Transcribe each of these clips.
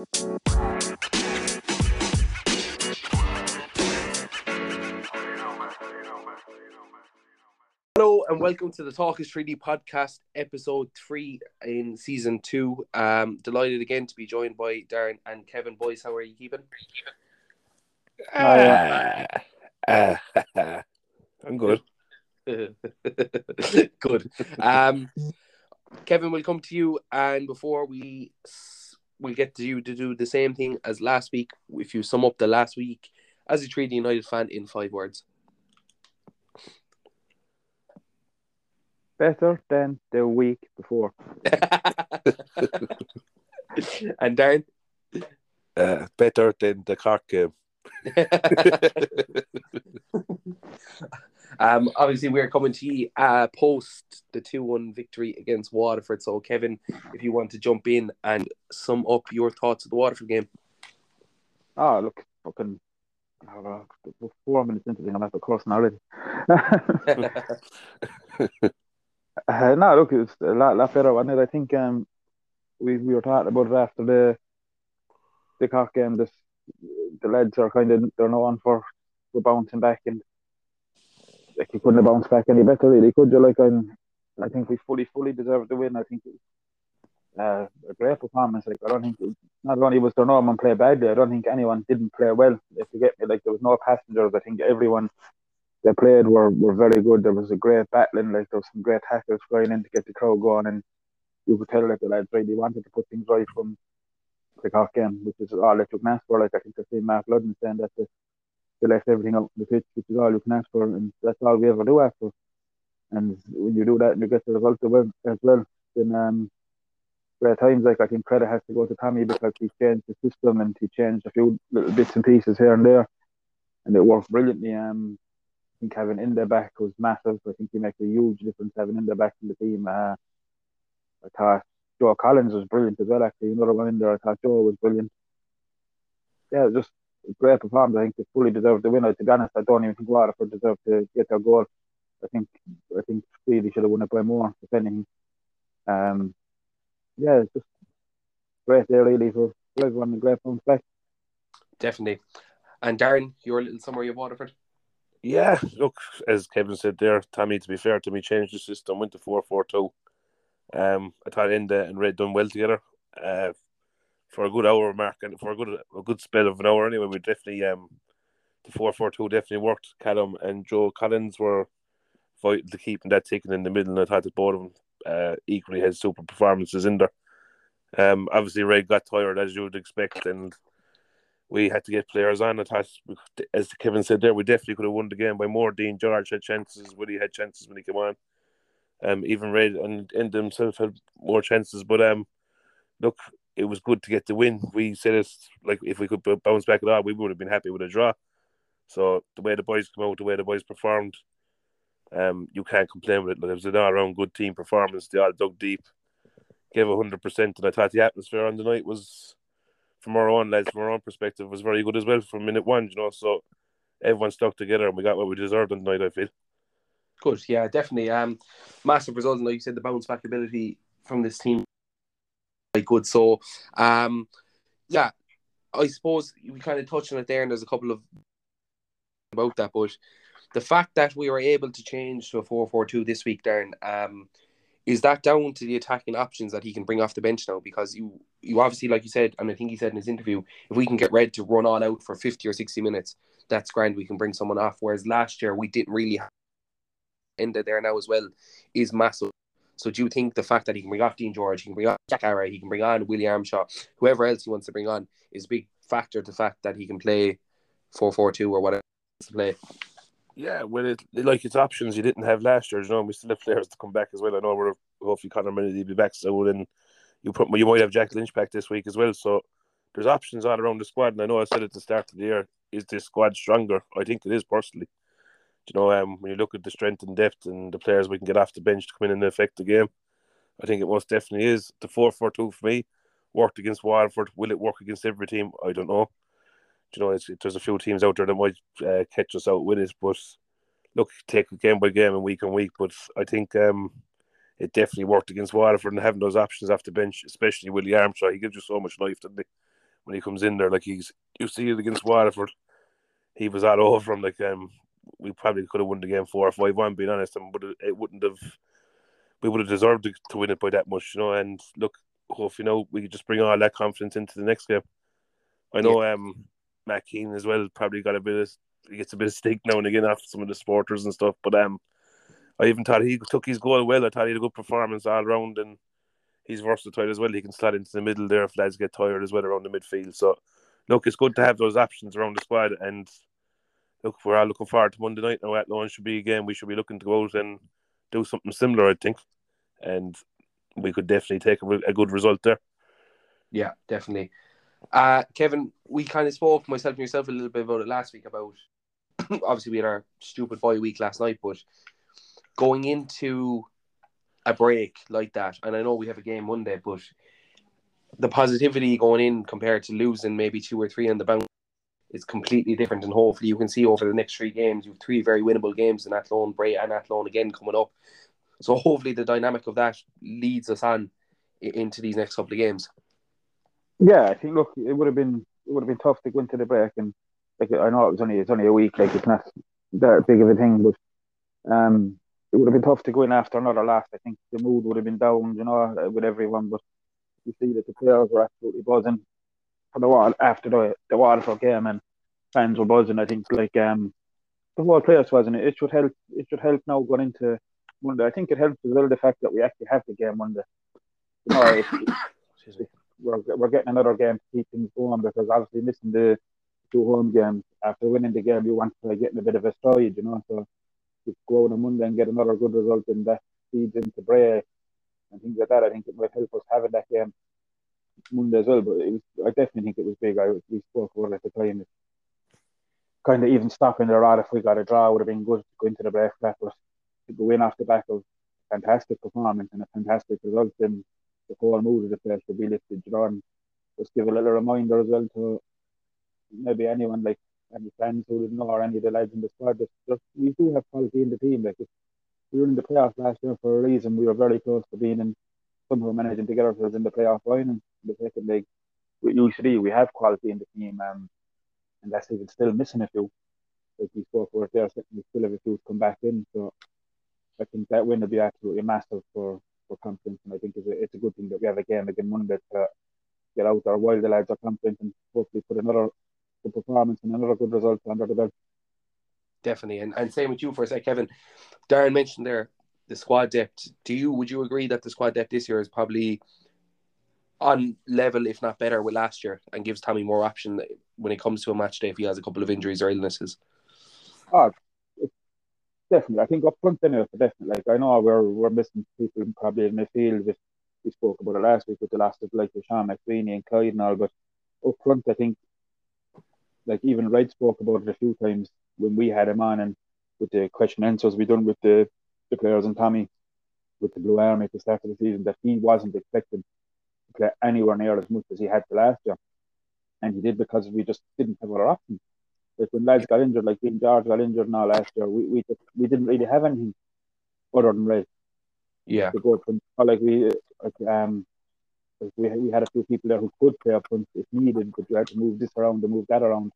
Hello and welcome to the Talk is Treaty podcast, episode three in season two. Um, delighted again to be joined by Darren and Kevin. Boys, how are you keeping? Uh, uh, I'm good. Good. Um, Kevin, we'll come to you, and before we we'll get to you to do the same thing as last week. If you sum up the last week as a Treaty United fan in five words. Better than the week before. and Darren. Uh, better than the Cork game. um, obviously, we're coming to you uh, post the 2 1 victory against Waterford. So, Kevin, if you want to jump in and sum up your thoughts of the Waterford game. Oh, look, fucking uh, four minutes into the game, I'm cursing already. uh, no, look, it's a lot, lot better, wasn't it? I think um, we, we were talking about it after the the Cork game. This the lads are kind of they're known for for bouncing back and you couldn't have bounced back any better really could you like I'm I think we fully fully deserved the win. I think it was, uh, a great performance. Like I don't think it, not only was there no one play badly I don't think anyone didn't play well if you get me. Like there was no passengers. I think everyone that played were, were very good. There was a great battling. Like there was some great tackles flying in to get the crowd going and you could tell that the lads really wanted to put things right from the Cork game, which is all you can ask for. Like I think I've seen Mark Ludden saying that they, they left everything out on the pitch, which is all you can ask for, and that's all we ever do after. And when you do that and you get the result as well, then um, great times. Like I think credit has to go to Tommy because he changed the system and he changed a few little bits and pieces here and there, and it worked brilliantly. Um, I think having Enda back was massive. I think he makes a huge difference having Enda back in the team. Uh, I thought Joe Collins was brilliant as well. Actually, another one in there. I thought Joe was brilliant. Yeah, just great performance. I think they fully deserved the win. To be honest, I don't even think Waterford deserved to get their goal. I think I think Speedy should have won it by more, if anything. Um, yeah, it's just great there really for, for everyone. A great bounce back. Definitely. And Darren, your little summary of Waterford. Yeah, look, as Kevin said there, Tommy, to be fair to me, changed the system, went to 4 4 2. Um, I thought Enda and Red done well together uh, for a good hour mark and for a good a good spell of an hour anyway. We definitely um, the four four two definitely worked. Callum and Joe Collins were vital to keeping that ticking in the middle, and I thought that both of them uh, equally had super performances in there. Um, obviously Ray got tired as you would expect, and we had to get players on. I thought, as Kevin said there, we definitely could have won the game by more. Dean George had chances, Willie had chances when he came on. Um, even Red and, and himself had more chances, but um, look, it was good to get the win. We said it like if we could bounce back at all, we would have been happy with a draw. So the way the boys come out, the way the boys performed, um, you can't complain with it. Like, it was an all-round good team performance. They all dug deep, gave hundred percent, and I thought the atmosphere on the night was, from our own lads, from our own perspective, was very good as well from minute one. You know, so everyone stuck together and we got what we deserved on the night. I feel. Good, yeah, definitely. Um, massive result, and like you said, the bounce back ability from this team, quite good. So, um, yeah, I suppose we kind of touched on it there, and there's a couple of about that, but the fact that we were able to change to a four-four-two this week, Darren, um, is that down to the attacking options that he can bring off the bench now? Because you, you obviously, like you said, and I think he said in his interview, if we can get Red to run all out for fifty or sixty minutes, that's grand. We can bring someone off. Whereas last year we didn't really have Enda there now as well is massive. So do you think the fact that he can bring off Dean George, he can bring on Jack Harry, he can bring on Willie Armshaw, whoever else he wants to bring on, is a big factor to the fact that he can play four four two or whatever to play? Yeah, well, it, like it's options you didn't have last year. You know, we still have players to come back as well. I know we're hopefully Conor Mennedy will be back so then you put you might have Jack Lynch back this week as well. So there's options all around the squad, and I know I said at the start of the year, is this squad stronger? I think it is personally you know, um, when you look at the strength and depth and the players we can get off the bench to come in and affect the game, I think it most definitely is. The 4 4 2 for me worked against Waterford. Will it work against every team? I don't know. You know, there's a few teams out there that might uh, catch us out with it, but look, take game by game and week on week. But I think um, it definitely worked against Waterford and having those options off the bench, especially Willie Armshaw. He gives you so much life, doesn't he? when he comes in there. Like he's you see it against Waterford, he was all over him. Like um, we probably could have won the game four or five one. Being honest, and but it wouldn't have. We would have deserved to, to win it by that much, you know. And look, hopefully, you know, we just bring all that confidence into the next game. I know yeah. um Matt Keane as well probably got a bit of he gets a bit of stick now and again after some of the supporters and stuff. But um I even thought he took his goal well. I thought he had a good performance all round and he's versatile as well. He can slide into the middle there if lads get tired as well around the midfield. So look, it's good to have those options around the squad and look, we're all looking forward to Monday night now Athlone should be again. We should be looking to go out and do something similar, I think. And we could definitely take a, a good result there. Yeah, definitely. Uh, Kevin, we kind of spoke myself and yourself a little bit about it last week. About obviously we had our stupid boy week last night, but going into a break like that, and I know we have a game Monday, but the positivity going in compared to losing maybe two or three on the bounce is completely different. And hopefully, you can see over the next three games, you have three very winnable games in Athlone, Bray, and Athlone again coming up. So hopefully, the dynamic of that leads us on into these next couple of games. Yeah, I think look, it would have been it would have been tough to go into the break, and like I know it was only it's only a week, like it's not that big of a thing, but um, it would have been tough to go in after another loss. I think the mood would have been down, you know, with everyone. But you see that the players were absolutely buzzing for the wall after the the Waterford game, and fans were buzzing. I think like um the whole players wasn't it. It should help. It should help now going into Monday. I think it helps as well the fact that we actually have the game Monday. You know, it, we're, we're getting another game to keep things going because obviously missing the two home games after winning the game, you want to get in a bit of a stride, you know. So to go on a Monday and get another good result in that feeds into Bray and things like that, I think it might help us having that game Monday as well. But it was, I definitely think it was big. I we spoke about at the time. kind of even stopping the rod if we got a draw would have been good to go into the break that, but to go in off the back of fantastic performance and a fantastic result, then the whole mood of the place will be lifted. You know, and just give a little reminder as well to maybe anyone like any fans who didn't know or any of the lads in the squad. Just, just we do have quality in the team. Like we were in the playoffs last year for a reason. We were very close to being in somehow managing to get ourselves in the playoff line and the second leg. With we have quality in the team, um, and that's even still missing a few. Like we spoke about there, we still have a few to come back in. So I think that win will be absolutely massive for for confidence, and I think it's a, it's a good thing that we have a game again Monday to get out there while the lads are confident and hopefully put another good performance and another good result under the belt. Definitely, and and same with you for a sec, Kevin. Darren mentioned there the squad depth. Do you would you agree that the squad depth this year is probably on level, if not better, with last year, and gives Tommy more option when it comes to a match day if he has a couple of injuries or illnesses? Oh, definitely. I think up front definitely. Like I know we're we're missing people probably in midfield. With, we spoke about it last week with the last of like Sean McSweeney and Clyde and all, but up front, I think like even Red spoke about it a few times when we had him on and with the question answers we done with the, the players and Tommy with the Blue Army at the start of the season that he wasn't expected play anywhere near as much as he had the last year. And he did because we just didn't have other options. Like when lads got injured, like Dean George got injured now last year, we we just, we didn't really have anything other than Ray. Yeah. To go from like we like um like we we had a few people there who could play up front if needed, but you had to move this around and move that around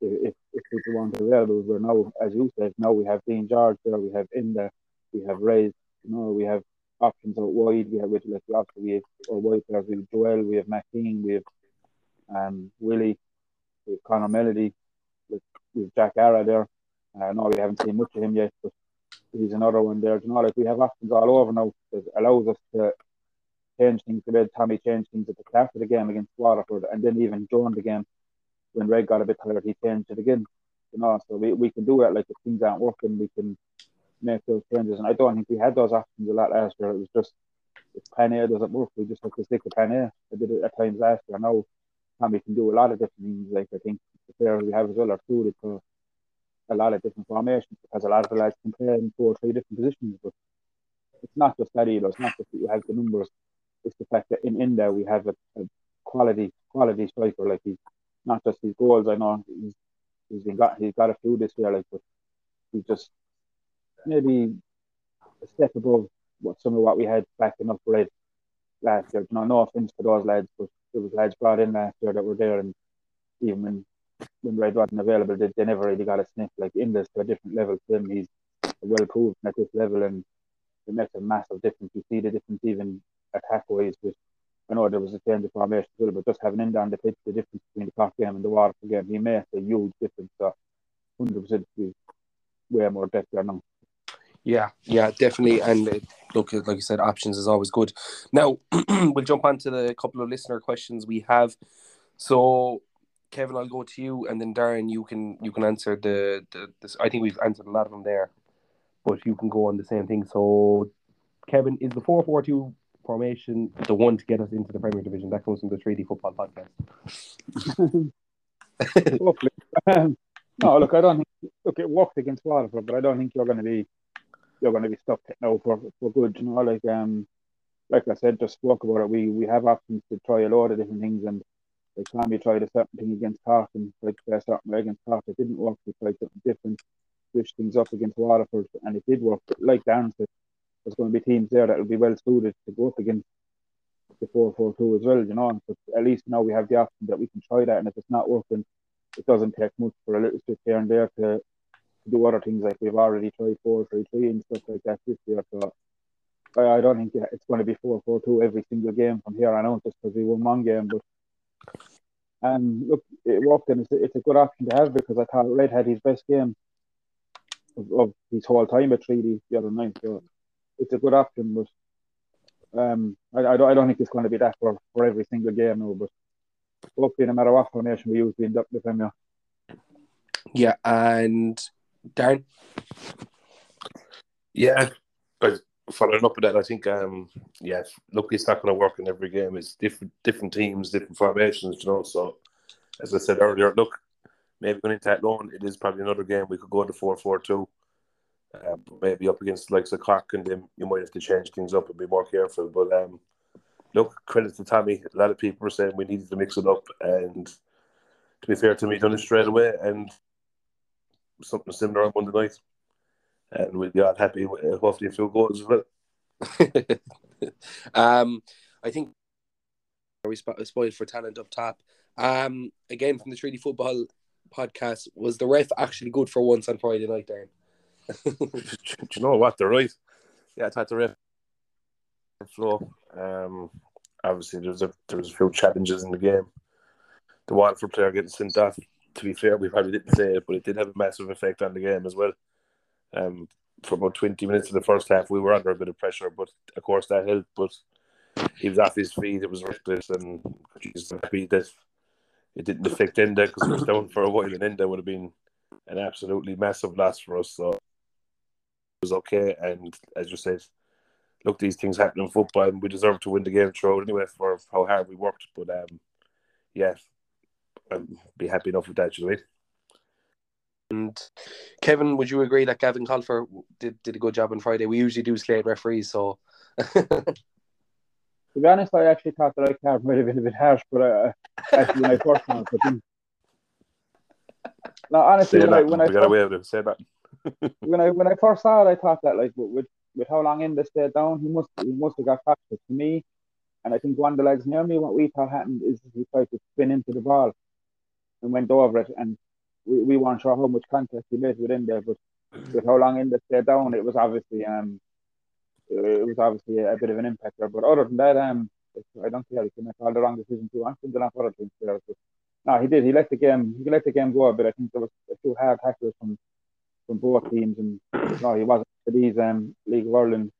if if people wanted available. We're now, as you said, now we have Dean George there, we have in there, we have Ray, you know, we have options out wide. We have with obviously we have our wide players. We have Joel, we have King, we have um Willie, we have Connor Melody, with Jack Ara there. I uh, know we haven't seen much of him yet, but he's another one there. You know, like we have options all over now that allows us to change things. We had Tommy change things at the start of the game against Waterford, and then even during the game when Red got a bit tired, he changed it again. You know, so we, we can do that. Like if things aren't working, we can make those changes. And I don't think we had those options a lot last year. It was just if plan A doesn't work, we just have to stick to plan A. I did it at times last year. Now Tommy can do a lot of different things. Like I think the players we have as well are suited to a lot of different formations because a lot of the lads can play in four or three different positions. But it's not just that either. It's not just that you have the numbers. It's the fact that in, in there we have a, a quality quality striker. Like he's not just his goals. I know he's he's been got he's got a few this year. Like, but he's just maybe a step above what some of what we had back in upgrade last year. You know, no offense to those lads, but there was lads brought in last year that were there, and even when when Red wasn't available, they, they never really got a sniff. Like Enda's to a different level to him, he's well proven at this level, and it makes a massive difference. You see the difference even attack wise. With I know there was a change of formation but just having Enda on the pitch, the difference between the Cork game and the Waterford game, he makes a huge difference. So, hundred percent, way more depth there now. Yeah, yeah, definitely. And uh, look, like you said, options is always good. Now we'll jump on to the couple of listener questions we have. So, Kevin, I'll go to you, and then Darren, you can you can answer the, the this. I think we've answered a lot of them there, but you can go on the same thing. So, Kevin, is the four four two formation the one to get us into the Premier Division? That comes from the Treaty Football Podcast. um, no, look, I don't think. Look, it worked against Waterford, but I don't think you're going to be you're going to be stuck now for for good. You know, like um, like I said, just spoke about it. We we have options to try a lot of different things, and like Tommy tried a certain thing against Cork, and like a certain way against Cork, it didn't work. We tried something different, switch things up against Waterford, and it did work. But like Dan said, there's going to be teams there that will be well suited to go up against the four four two as well. You know, but at least now we have the option that we can try that, and if it's not working, it doesn't take much for a little switch here and there to do other things like we've already tried four three three and stuff like that this year. So I, I don't think it's going to be four four two every single game from here on out just because we won one game. But um, look, it worked and it's a, it's a good option to have because I thought Red had his best game of, of his whole time at Treaty the other night. So it's a good option, but um, I, I don't I don't think it's going to be that for, for every single game now. But hopefully, no matter of what formation we use, we end up him. Yeah. Yeah, and Darren? Yeah, but following up with that, I think, um, yeah, look, it's not going to work in every game. It's different, different teams, different formations, you know. So, as I said earlier, look, maybe going into Athlone, it is probably another game we could go to four four two. Uh, maybe up against likes of Cork, and then you might have to change things up and be more careful. But um, look, credit to Tommy. A lot of people were saying we needed to mix it up, and to be fair to me, done it straight away. And something similar on Monday night, and we'll be all happy with hopefully a few goals as well. um, I think we spoiled for talent up top. Um, again from the Treaty Football podcast, was the ref actually good for once on Friday night, Darren? Do you know what? They're right. Yeah, I thought the ref flow. Um, obviously, there was a there was a few challenges in the game. The Waterford player getting sent off to be fair, we probably didn't say it, but it did have a massive effect on the game as well. Um, for about 20 minutes in the first half, we were under a bit of pressure, but of course that helped. But he was off his feet, it was reckless, and he's happy that it didn't affect Enda because he was down for a while, and Enda would have been an absolutely massive loss for us. So it was okay. And as you said, look, these things happen in football, and we deserve to win the game throughout anyway for how hard we worked. But um, yeah, I'd be happy enough with that, you know. And Kevin, would you agree that Gavin Colfer did, did a good job on Friday? We usually do slate referees, so. to be honest, I actually thought that I can't might have been a bit harsh, but uh, actually when I first saw it, no, honestly, when I, when I, got away with it. Say that. when I when I first saw it, I thought that like with with how long Enda stayed down, he must he must have got caught. to me, and I think one of the legs near me, what we thought happened is he tried to spin into the ball, and went over it. And we, we weren't sure how much contact he made within there, but with how long Enda stay down, it was obviously um it was obviously a, a, bit of an impact there. But other than that, um, I don't think he can make all the wrong decisions too. I'm thinking of other things there. But no, he did. He let the game. He let the game go a bit. I think there was a few hard tackles from from both teams, and no, he wasn't these um League of Ireland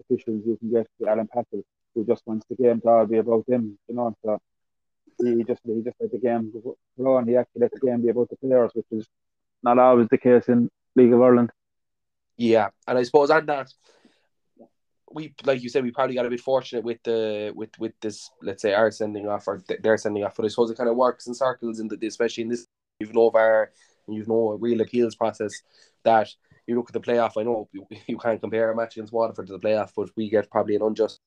officials. You can get Alan Patrick, who just wants the game to all be about him. You know, so he just he just let the game go and he actually let the game be about the players, which is not always the case in League of Ireland. Yeah, and I suppose on that we like you said we probably got a bit fortunate with the with with this let's say our sending off or they're sending off, but I suppose it kind of works in circles in the especially in this you've no VAR you've no real appeals process that you look at the playoff. I know you, you can't compare a match against Waterford to the playoff, but we get probably an unjust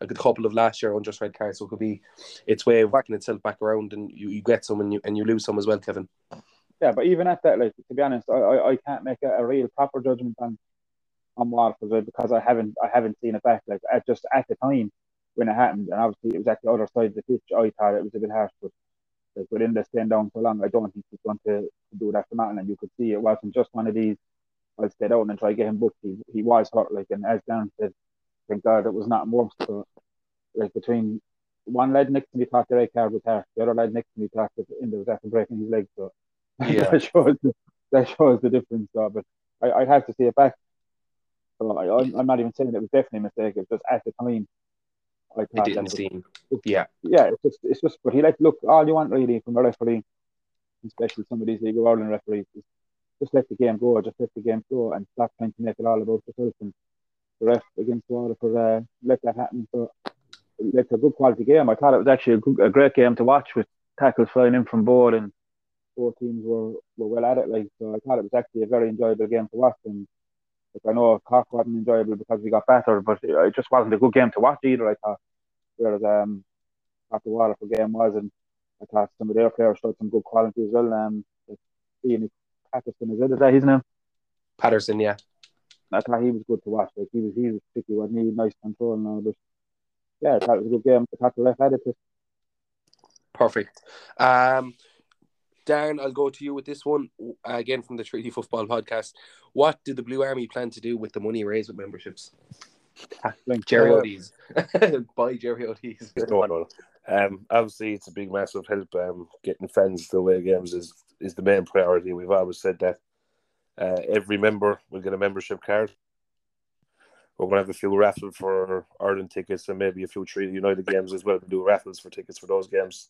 a couple of last year unjust red cards. So it could be its way of working itself back around, and you, you get some and you and you lose some as well, Kevin. Yeah, but even at that, like to be honest, I, I, I can't make a, a, real proper judgment on on Waterford because I haven't I haven't seen it back. Like at just at the time, when it happened, and obviously it was at the other side of the pitch, I thought it was a bit harsh, but like within the staying down so long, I don't think he's going to, to do that for nothing. And you could see it wasn't just one of these. I'll stay down and try to get him booked. He, he was hurt, like, and as Dan said, thank God it was not worse. So, like between one lad next to me thought the right card was harsh, the other lad next to me thought that in was after breaking his leg. So Yeah. that shows the, that shows the difference. So, but I, I'd have to see it back. So I, I'm, I'm not even saying it was definitely a mistake. It was just at the time. I it didn't was- seem. yeah, Yeah. it's just it's just but he let look all you want really from a referee, especially some of these League of Ireland referees, is just let the game go, just let the game flow and stop trying to make it all about yourself and the ref against Waterford uh, let that happen. So it's a good quality game. I thought it was actually a, good, a great game to watch with tackles flying in from board and both teams were, were well at it. Like so, I thought it was actually a very enjoyable game to watch. And like, I know Cork wasn't enjoyable because we got battered, but it just wasn't a good game to watch either. I thought, whereas um, after Waterford game was, and I thought some of their players showed some good quality as well. Um, Ian Patterson is it? Is that his name? Patterson, yeah. I thought he was good to watch. Like he was, he was tricky, wasn't he? Nice control and all. But yeah, I thought it was a good game. I thought the ref had it. Perfect. Um, Darren, I'll go to you with this one uh, again from the Treaty Football Podcast. What do the Blue Army plan to do with the money raised with memberships? Like, Jerry O'Dees. By Jerry O'Dees. No, no. Um, obviously, it's a big, massive help. Um, getting fans to the away games is is the main priority. We've always said that. Uh, every member will get a membership card. We're going to have a few raffles for Ireland tickets and maybe a few Treaty United games as well. to do raffles for tickets for those games.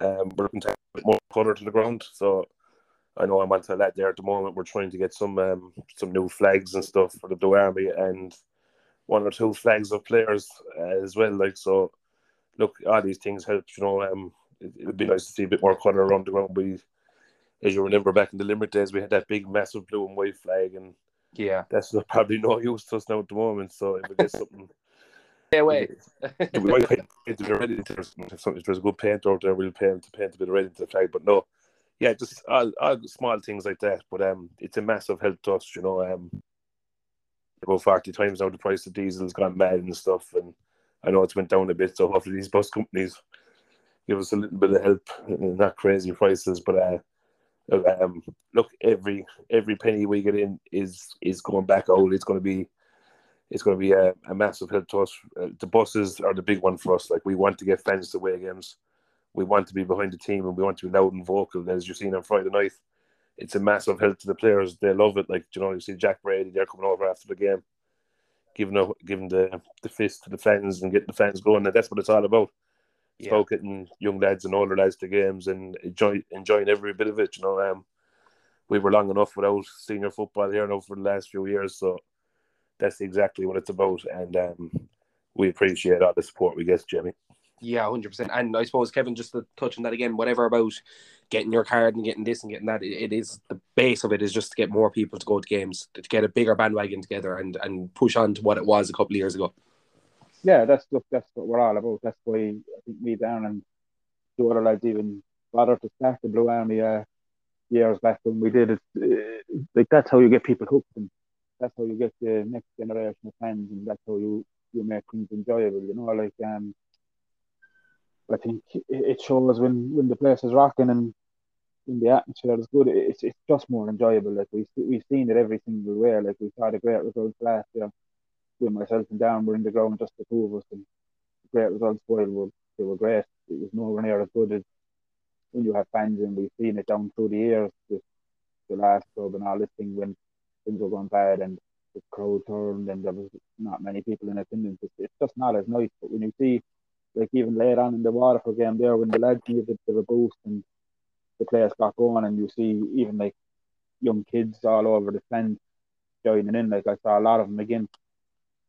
Um, we're looking to have a bit more colour to the ground. So I know I'm onto that there at the moment. We're trying to get some um, some new flags and stuff for the Blue Army and one or two flags of players uh, as well. Like so, look, all these things help. You know, um, it, it would be nice to see a bit more colour around the ground. We, as you remember, back in the Limerick days, we had that big, massive blue and white flag, and Yeah. that's probably no use to us now at the moment. So if we get something, Stay away. we might paint a red into it. If, if there's a good paint out there, we'll paint to paint a bit of red into the flag. But no, yeah, just all, all small things like that. But um, it's a massive help to us. You know, um, about forty times now the price of diesel's gone mad and stuff, and I know it's went down a bit. So hopefully these bus companies give us a little bit of help, not crazy prices, but uh. Um, look, every every penny we get in is is going back out. It's going to be it's going to be a, a massive help to us. Uh, the buses are the big one for us. Like we want to get fans to away games. We want to be behind the team and we want to be loud and vocal. And as you've seen on Friday night, it's a massive help to the players. They love it. Like you know, you see Jack Brady, they're coming over after the game, giving giving the the fist to the fans and getting the fans going. And that's what it's all about. Yeah. getting young lads and older lads to games and enjoy enjoying every bit of it. You know, um, we were long enough without senior football here now for the last few years, so that's exactly what it's about. And um, we appreciate all the support we get, Jimmy. Yeah, hundred percent. And I suppose Kevin, just to touch on that again, whatever about getting your card and getting this and getting that, it, it is the base of it is just to get more people to go to games, to get a bigger bandwagon together and and push on to what it was a couple of years ago. Yeah, that's look, that's what we're all about. That's why I think me down and two other lads even bothered to start the Blue Army uh, years back when we did it. Uh, like that's how you get people hooked, and that's how you get the next generation of fans, and that's how you you make things enjoyable. You know, like um, I think it, shows when when the place is rocking and when the atmosphere is good. It's it's just more enjoyable. Like we we've seen it every single way. Like we had a great result last year with myself and Dan were in the ground just the two of us and great results while were they were great. It was nowhere near as good as when you have fans and we've seen it down through the years with the last club and all this thing when things were going bad and the crowd turned and there was not many people in attendance. It's, it's just not as nice. But when you see like even later on in the Waterford game there when the lads needed a bit a boost and the players got going and you see even like young kids all over the fence joining in. Like I saw a lot of them again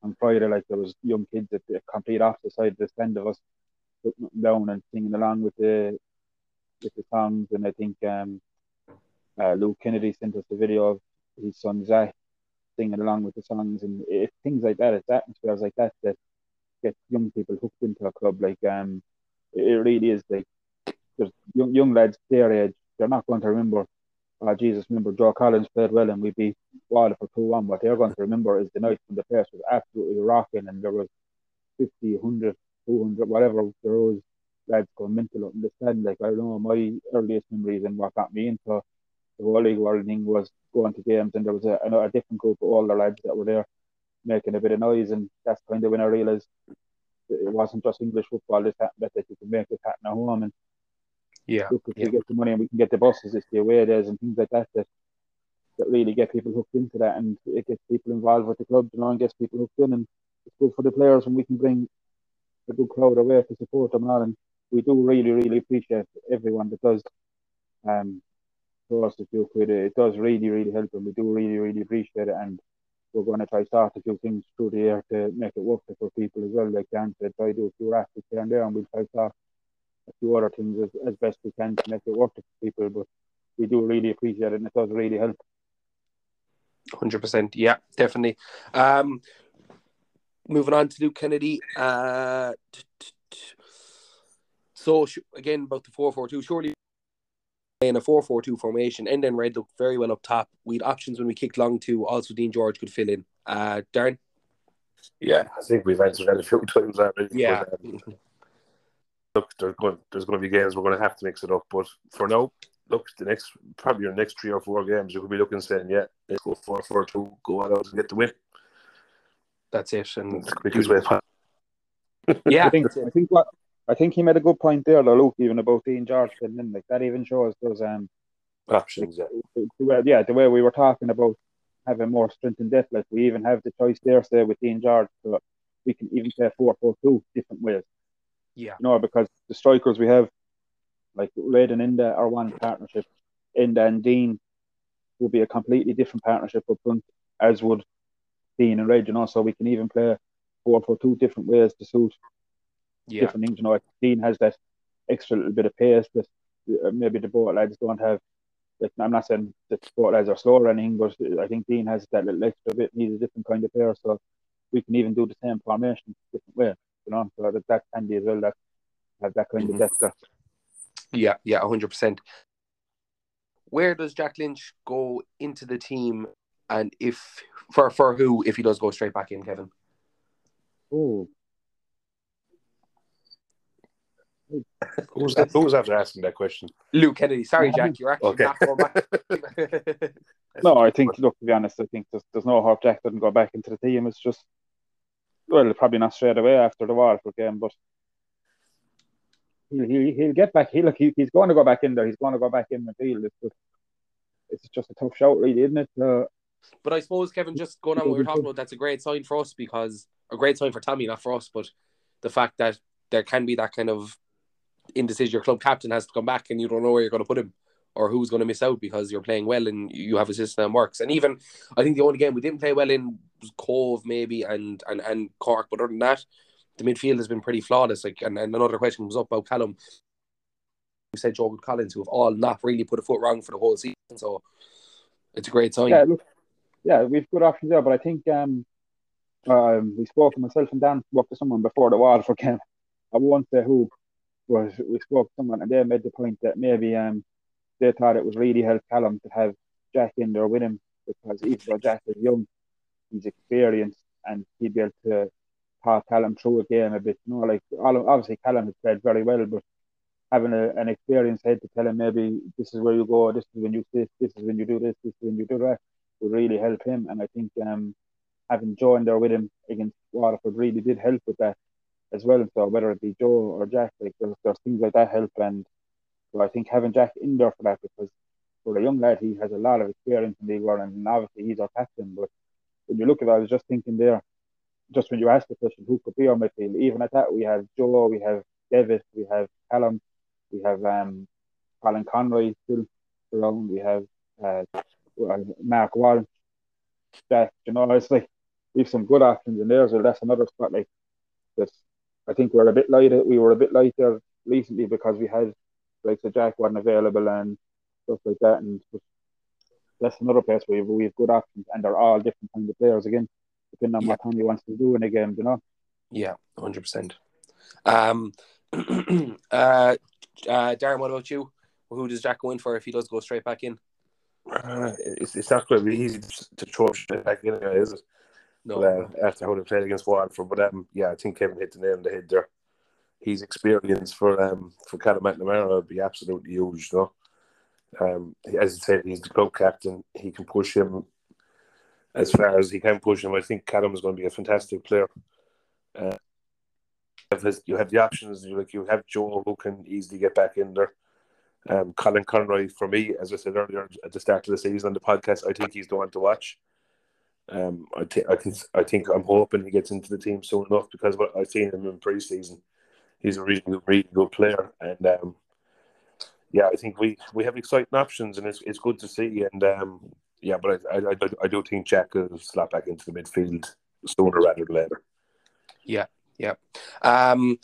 on Friday, like there was young kids at the complete opposite side of the stand of us them down and singing along with the with the songs. And I think um, uh, Kennedy sent us a video of his son Zach singing along with the songs, and it's things like that. It's atmospheres like that that get young people hooked into a club. Like um, it it really is like there's young young lads their age. They're not going to remember. Oh Jesus! Remember Joe Collins played well, and we beat Waterford two one. What they're going to remember is the night when the place was absolutely rocking, and there was 50, 100, 200, whatever. There was lads going mental up in the stand. Like I know, my earliest memories and what got me into the whole league world thing was going to games, and there was a, a, different group of older lads that were there making a bit of noise, and that's kind of when I realised it wasn't just English football. This happened that you could make it happen at home, and yeah, look, if yeah. we get the money and we can get the buses, it's the away days and things like that that that really get people hooked into that, and it gets people involved with the club, you know, and gets people hooked in, and it's good for the players when we can bring a good crowd away to support them and all, and we do really, really appreciate everyone that does um throw us a few quid. It does really, really help, and we do really, really appreciate it, and we're going to try start a few things through the year to make it work for people as well. Like Dan said, try to do a few raffles here and there, and we'll try start a few other things as, as best we can to make it work for people. But we do really appreciate it, and it does really help. Hundred percent, yeah, definitely. Um, moving on to Luke Kennedy. Uh, so again about the four four two. Surely in a 4-4-2 formation, and then Red looked very well up top. We had options when we kicked long too. Also, Dean George could fill in. Uh, Darren? Yeah, I think we've answered that a few times already. Yeah. But, um, look, there's going, there's going to be games we're going to have to mix it up. But for now, look, the next, probably your next three or four games, you could be looking saying, yeah, let's go 4 4 2, go out and get the win. That's it. And the quickest way. yeah, I think, I think what I think he made a good point there, though, Luke, even about Dean George fitting in. Like that even shows those um options. Like, yeah. The, way, yeah, the way we were talking about having more strength and depth, like we even have the choice there, say with Dean George, so we can even play four four two different ways. Yeah, you know, because the strikers we have, like Red and Enda, are one partnership. Enda and Dean will be a completely different partnership up front, as would Dean and Red. You know, so we can even play four for two different ways to suit yeah. different things. You know, Dean has that extra little bit of pace that uh, maybe the boat lads don't have. Like, I'm not saying that the boat lads are slow or anything, but I think Dean has that little extra bit. He's a different kind of player, so we can even do the same formation different way. You know, so that that's handy as well. That have that kind mm-hmm. of depth. Yeah, yeah, hundred percent. Where does Jack Lynch go into the team, and if for for who if he does go straight back in, Kevin? Oh, who was, who was after asking that question? Luke Kennedy. Sorry, Jack. You're actually okay. not going back. no, I think. Look, to be honest, I think there's, there's no hope Jack doesn't go back into the team. It's just well, probably not straight away after the Waterford game, but he'll, he'll, he'll get back. He look, he, he's going to go back in there. He's going to go back in the field. It's just, it's just a tough shout, really, isn't it? Uh, but I suppose Kevin, just going on what we are talking about, that's a great sign for us because a great sign for Tommy, not for us, but the fact that there can be that kind of indecision. Your club captain has to come back, and you don't know where you're going to put him or who's going to miss out because you're playing well and you have a system that works. And even I think the only game we didn't play well in Cobh maybe and and and Cork, but other than that, the midfield has been pretty flawless. Like and, and another question was up about Callum. You said Joe Collins, who have all not really put a foot wrong for the whole season, so it's a great sign. Yeah, look, yeah, we've good options there, but I think um, um, we spoke to myself and Dan spoke to someone before the Waterford game. I won't say who, was we spoke to someone and they made the point that maybe um they thought it would really help Callum to have Jack in there with him because even though Jack is young, he's experienced and he'd be able to talk Callum through a game a bit. You know, like obviously Callum has played very well, but having a, an experienced head to tell him maybe this is where you go, this is when you this, this is when you do this, this is when you do that would really help him. And I think um having Joe in there with him against Waterford really did help with that as well. So whether it be Joe or Jack, like there's, there's things like that help. And so I think having Jack in there for that because for a young lad, he has a lot of experience in League One, and obviously he's our captain. But when you look at it, I was just thinking there, just when you asked the question, who could be on midfield? Even at that, we have Joe, we have Davis, we have Callum, we have um, Colin Conroy still around, we have uh, Mark Walsh, Jack. You know, it's like we have some good options in there. So that's another spot like this I think we're a bit light. We were a bit lighter recently because we had like the Jack wasn't available and stuff like that. And that's another place where we have good options, and they're all different kind of players again, depending on yeah. what Tommy wants to do in a game. You know. Yeah, hundred percent. Um, uh, uh, Darren, what about you? Who does Jack go in for if he does go straight back in? Uh, it's, it's not going to be easy to, to throw straight back in, is it? no. uh, after how they played against Waterford. But um, yeah, I think Kevin hit the nail on the head there. His experience for um for Callum McNamara would be absolutely huge, you know. Um, as I said, he's the club captain. He can push him as far as he can push him. I think Callum is going to be a fantastic player. Uh, you have the options. You like you have Joe who can easily get back in there. Um, Colin Conroy, for me, as I said earlier at the start of the season on the podcast, I think he's the one to watch. Um, I, think I can, I think I'm hoping he gets into the team soon enough because what I've seen him in pre-season, he's a really, good, really good player, and um, yeah, I think we, we have exciting options, and it's, it's good to see. And um, yeah, but I, I, I, do think Jack will slap back into the midfield sooner rather than later. Yeah, yeah. Um,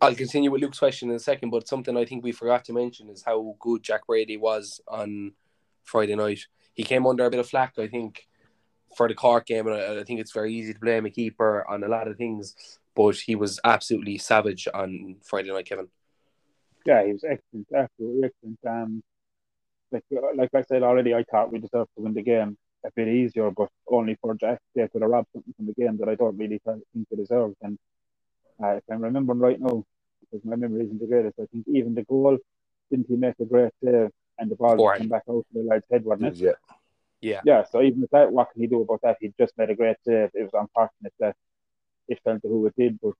I'll continue with Luke's question in a second, but something I think we forgot to mention is how good Jack Brady was on Friday night. He came under a bit of flack, I think, for the Cork game, and I, I think it's very easy to blame a keeper on a lot of things, but he was absolutely savage on Friday night, Kevin. Yeah, he was excellent, absolutely excellent. Um, like like I said already, I thought we deserved to win the game a bit easier, but only for Jack to could have robbed something from the game that I don't really think they deserved. And uh, if I'm remembering right now, because my memory isn't the greatest, I think even the goal didn't he make a great save and the ball came back out to the lad's head, wasn't it? Yeah. Yeah. Yeah. So even with that, what can he do about that? He just made a great save. It was unfortunate that it fell to who it did, but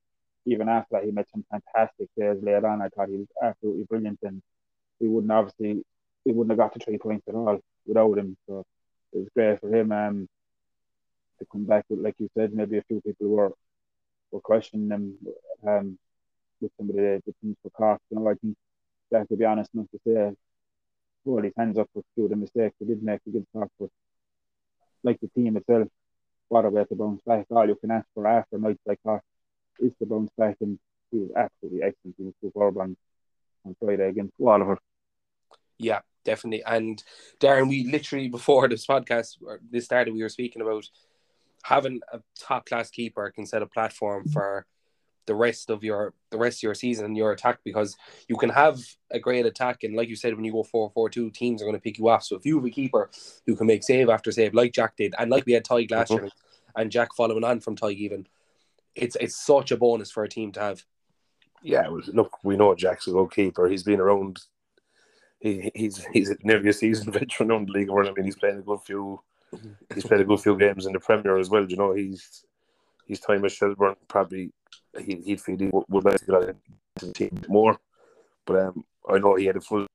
even after that, he made some fantastic saves later on. I thought he was absolutely brilliant, and he wouldn't obviously he wouldn't have got to three points at all without him. So it was great for him um, to come back with, like you said, maybe a few people were were questioning him um, with some of the, the things for Cork. You know, I think that to be honest enough to say, hold his hands up for a few of the mistakes he did make against Cork, but like the team itself, what a way to bounce back. All you can ask for after nights like that is to bounce back, and he was absolutely excellent. He was superb on, on Friday against Waterford. Yeah, definitely. And Darren, we literally before this podcast this started, we were speaking about having a top class keeper can set a platform for the rest of your the rest of your season and your attack because you can have a great attack and like you said when you go 4-4-2 teams are going to pick you off so if you have a keeper who can make save after save like Jack did and like we had Ty last mm-hmm. year and Jack following on from Ty even it's it's such a bonus for a team to have yeah look we know Jack's a goalkeeper he's been around he, he's he's nearly a seasoned veteran on the league. I mean, he's played a good few. He's played a good few games in the Premier as well. You know, he's his time at Shelbourne probably he he'd feel he would like to get into the team more. But um, I know he had a full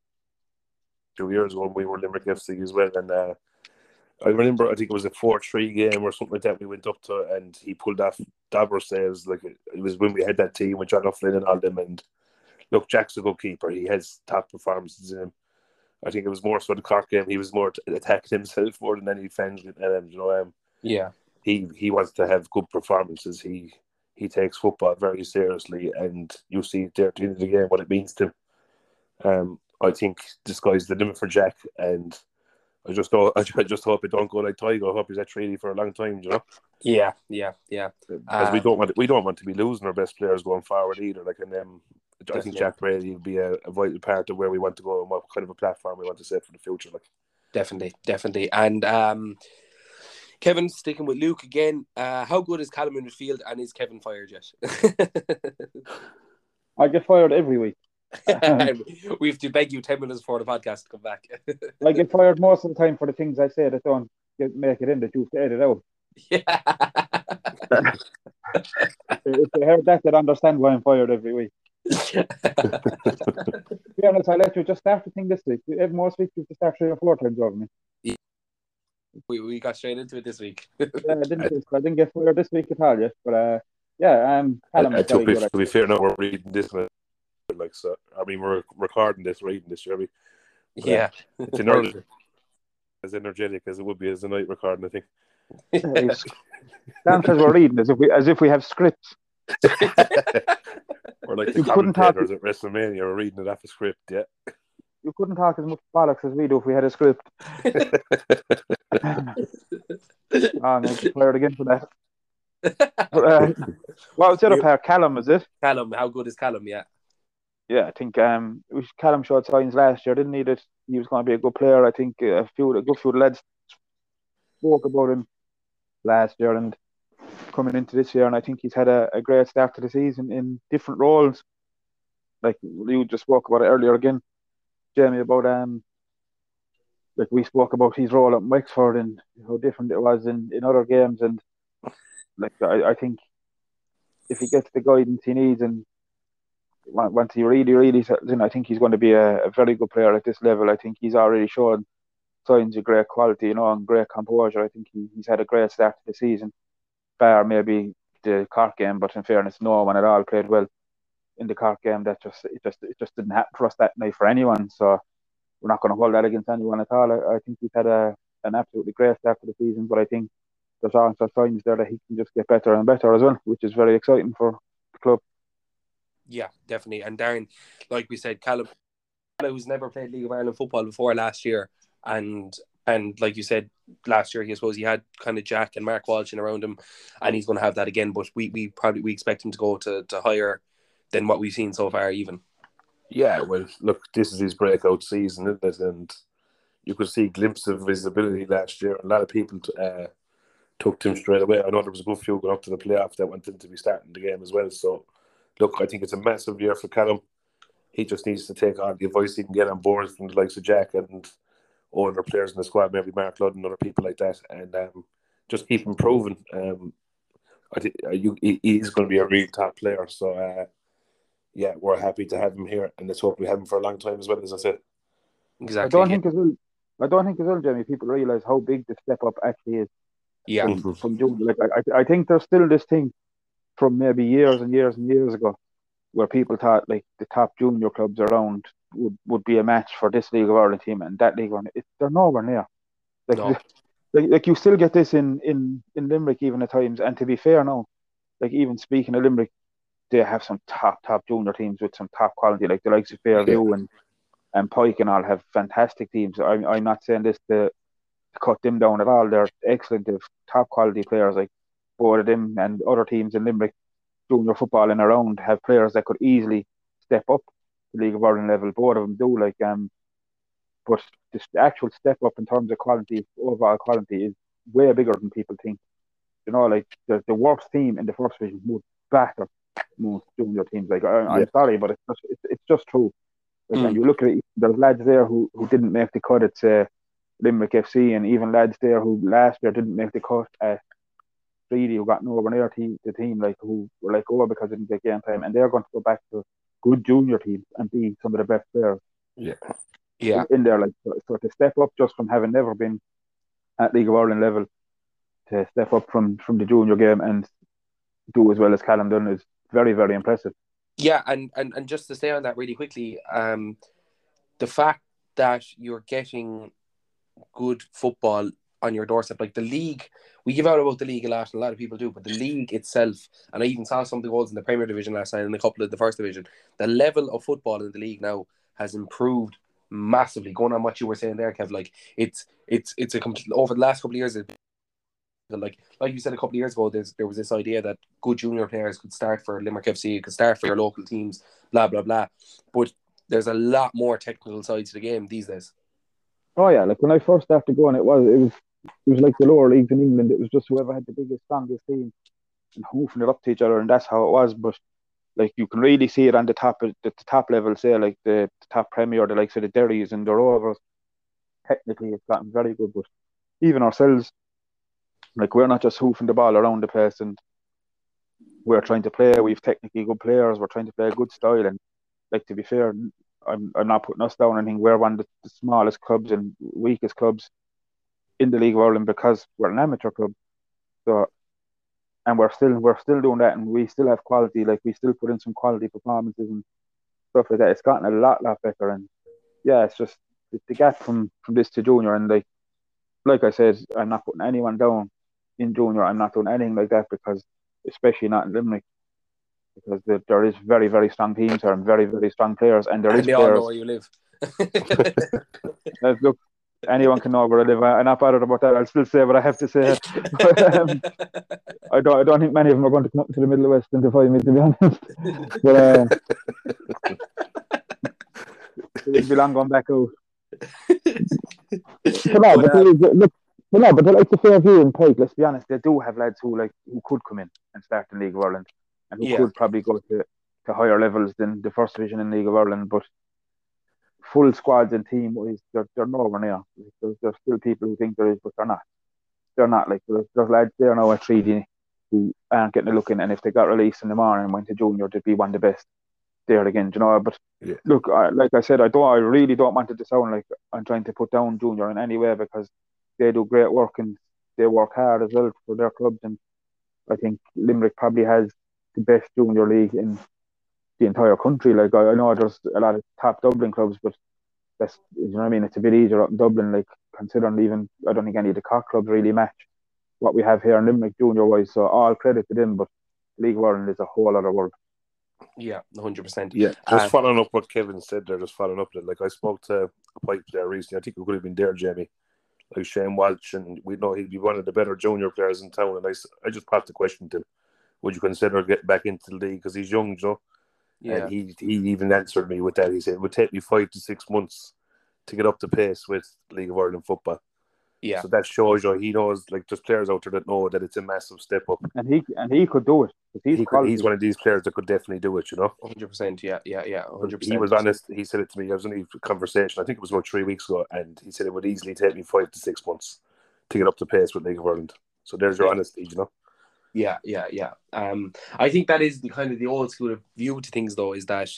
two years when we were Limerick FC as well, and uh, I remember I think it was a four-three game or something like that. We went up to and he pulled off Dabber saves like it was when we had that team with John O'Flynn and all them and look, Jack's a good keeper. He has top performances in him. I think it was more so the Cork game. He was more attacking himself more than any fans. Um, you know, um, yeah, he he wants to have good performances. He he takes football very seriously, and you see there at the end of the game what it means to him. Um, I think the sky's the limit for Jack, and I just know, I just hope it don't go like Tiger. I hope he's at Treaty for a long time. You know. Yeah, yeah, yeah. Because uh, we don't want we don't want to be losing our best players going forward either. Like and um, I think Jack Brady will be a, a, vital part of where we want to go and what kind of a platform we want to set for the future. Like definitely, definitely. And um, Kevin, sticking with Luke again, uh, how good is Callum in the field, and is Kevin fired yet? I get fired every week. we have to beg you ten minutes before the podcast to come back. I get fired most of the time for the things I say that don't get, make it in that you have to edit out. Yeah. if they heard that, they'd understand why I'm fired every week to be honest, I let you just start the thing this week. Every Most weeks you just start three or four times over me. Yeah. We, we got straight into it this week. yeah, I didn't, I, I didn't get fired this week at all yet, but uh, yeah, um, Callum I, I to, be, to be fair, now we're reading this, like so. I mean, we're recording this, reading this, Jeremy. Yeah, it's energetic, as energetic as it would be as a night recording. I think. Dan says we're reading as if we as if we have scripts. Or like the you commentators talk... at WrestleMania we're reading it off a script, yeah. You couldn't talk as much bollocks as we do if we had a script. I'm fired again for that. But, uh, what was the other pair? Callum, is it? Callum, how good is Callum? Yeah. Yeah, I think um, Callum showed signs last year. Didn't need it. He was going to be a good player. I think a few, a good few lads spoke about him last year and coming into this year, and I think he's had a, a great start to the season in different roles. Like you just spoke about it earlier again, Jamie, about um, like we spoke about his role at Wexford and how different it was in, in other games, and like I, I think if he gets the guidance he needs and once he really, really settles in, I think he's going to be a, a, very good player at this level. I think he's already shown signs of great quality, you know, and great composure. I think he, he's had a great start to the season, bar maybe the Cork game, but in fairness, no one at all played well in the Cork game. That just it just it just didn't happen for us that night for anyone. So we're not going to hold that against anyone at all. I, I think he's had a an absolutely great start to the season, but I think there's also signs there that he can just get better and better as well, which is very exciting for the club. Yeah, definitely. And Darren, like we said, Callum, who's never played League of Ireland football before last year, and and like you said last year, he I suppose he had kind of Jack and Mark Walsh in around him, and he's going to have that again. But we, we probably we expect him to go to, to higher than what we've seen so far, even. Yeah, well, look, this is his breakout season, isn't it? And you could see glimpses of his ability last year. A lot of people uh, took him straight away. I know there was a good few going up to the playoff that went into be starting the game as well. So, look, I think it's a massive year for Callum. He just needs to take on the advice he can get on board from the likes of Jack and all other players in the squad, maybe Mark Ludd and other people like that, and um, just keep improving. Um, I think uh, you, he, he's going to be a real top player. So, uh, yeah, we're happy to have him here, and let's hope we have him for a long time as well. As I said, exactly. I don't yeah. think as well. I don't think as well, Jamie. People realize how big the step up actually is. Yeah. From, from June, like I, I think there's still this thing from maybe years and years and years ago where people thought like the top junior clubs around would, would be a match for this League of Ireland team and that League of Ireland. It, they're nowhere near. Like, no. like, like you still get this in, in, in Limerick even at times. And to be fair now, like even speaking of Limerick, they have some top top junior teams with some top quality, like the likes of Fairview yeah. and and Pike and all have fantastic teams. I'm I'm not saying this to, to cut them down at all. They're excellent, they've top quality players. Like both of them and other teams in Limerick, junior football and around have players that could easily step up the League of Ireland level. Both of them do. Like um, but the actual step up in terms of quality, overall quality, is way bigger than people think. You know, like the, the worst team in the first division would batter most junior teams. Like I, am sorry, but it's just it's, it's just true. Like, mm. you look at it, there's lads there who, who didn't make the cut at uh, Limerick FC, and even lads there who last year didn't make the cut at Treaty, who got nowhere near team, the team, like who were like over because they didn't get game time, and they're going to go back to good junior teams and be some of the best players. Yeah, yeah, in there. Like so, so to step up just from having never been at League of Ireland level to step up from from the junior game and do as well as Callum done is very, very impressive. Yeah, and, and, and just to stay on that really quickly, um, the fact that you're getting good football on your doorstep, like the league, we give out about the league a lot, and a lot of people do, but the league itself, and I even saw some of the goals in the Premier Division last night and a couple of the First Division, the level of football in the league now has improved massively. Going on what you were saying there, Kev, like it's it's it's a complete over the last couple of years, it like like you said a couple of years ago, there's, there was this idea that good junior players could start for Limerick FC, could start for your local teams, blah blah blah. But there's a lot more technical side to the game these days. Oh yeah, like when I first started going, it was it was it was like the lower leagues in England. It was just whoever had the biggest, strongest team and hoofing it up to each other, and that's how it was. But like you can really see it on the top the, top level, say like the, the top Premier, the likes of the Derrys and the Rovers. Technically, it's gotten very good, but even ourselves, like we're not just hoofing the ball around the place and we're trying to play. We've technically good players. We're trying to play a good style. And like to be fair, I'm, I'm not putting us down. I think we're one of the smallest clubs and weakest clubs in the League of Ireland because we're an amateur club. So, and we're still we're still doing that, and we still have quality. Like we still put in some quality performances and stuff like that. It's gotten a lot lot better, and yeah, it's just the gap from from this to junior, and like like I said, I'm not putting anyone down in junior, I'm not doing anything like that because, especially not in Limerick, because the, there is very, very strong teams here and very, very strong players, and there and is they players. all know where you live. look, anyone can know where I live. I'm not bothered about that. I'll still say what I have to say. but, um, I don't. I don't think many of them are going to come up to the Middle West and defy me, to be honest. but uh, it'll be long going back out. Come on, but, uh, look, But no, but like the Fairview and Pike, let's be honest, they do have lads who like who could come in and start in League of Ireland and who Yeah. could probably go to, to higher levels than the first division in League of Ireland. But full squads and team wise, they're, they're nowhere near. Like, There's, there's still people who think there is, but they're not. They're not. Like there's, there's lads there now at Treaty who aren't getting a look in, and if they got released in the morning and went to junior, they'd be one of the best there again. You know, but Yeah. look, I, like I said, I don't. I really don't want it to sound like I'm trying to put down junior in any way because they do great work and they work hard as well for their clubs. And I think Limerick probably has the best junior league in the entire country. Like I, I know there's a lot of top Dublin clubs, but that's you know what I mean. It's a bit easier up in Dublin, like considering even I don't think any of the Cork clubs really match what we have here in Limerick junior wise. So all credit to them, but League of Ireland is a whole other world. Yeah, hundred percent. Yeah, just Uh, following up what Kevin said there, just following up that like I spoke to a Pike player recently. I think it could have been there, Jamie, like Shane Walsh, and we know he'd be one of the better junior players in town. And I, I just popped the question to him: Would you consider getting back into the league because he's young, you know? Yeah, And he he even answered me with that. He said it would take me five to six months to get up to pace with League of Ireland football. yeah, So that shows you he knows like there's players out there that know that it's a massive step up. And he and he could do it. He's He could, he's one of these players that could definitely do it, you know. hundred percent. Yeah, yeah, yeah, hundred percent. He was honest. He said it to me. I was in a conversation. I think it was about three weeks ago, and he said it would easily take me five to six months to get up to pace with League of Ireland. So there's your Yeah. honesty, you know. Yeah, yeah, yeah. Um, I think that is the kind of the old school view to things, though, is that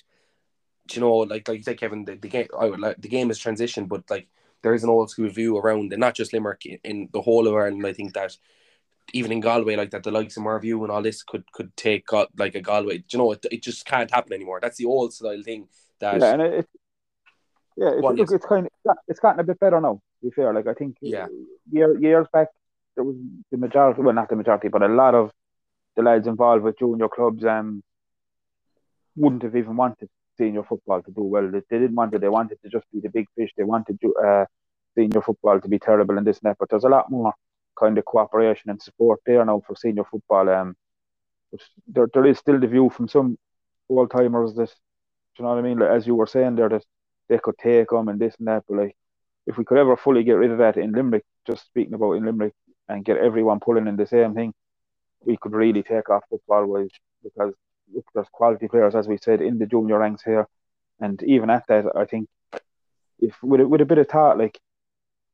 you know, like like you said, Kevin, the, the game, I would like the game has transitioned, but like there is an old school view around, and not just Limerick in, in the whole of Ireland. I think that even in Galway, like that, the likes of Mervue and all this could could take like a Galway. You know, it, it just can't happen anymore. That's the old style thing. That Yeah, and it, it yeah, it's, look, it's kind of it's gotten a bit better now. To be fair, like I think Yeah. year, years back there was the majority, well, not the majority, but a lot of the lads involved with junior clubs um wouldn't have even wanted senior football to do well. They, didn't want it. They wanted to just be the big fish. They wanted ju- uh, senior football to be terrible and this that. But there's a lot more kind of cooperation and support there now for senior football. Um, there, there is still the view from some old timers that, you know what I mean? Like, as you were saying there, that they could take them and this and that. But like, if we could ever fully get rid of that in Limerick, just speaking about in Limerick, and get everyone pulling in the same thing, we could really take off football wise because there's quality players, as we said, in the junior ranks here. And even at that, I think if with a, with a bit of thought, like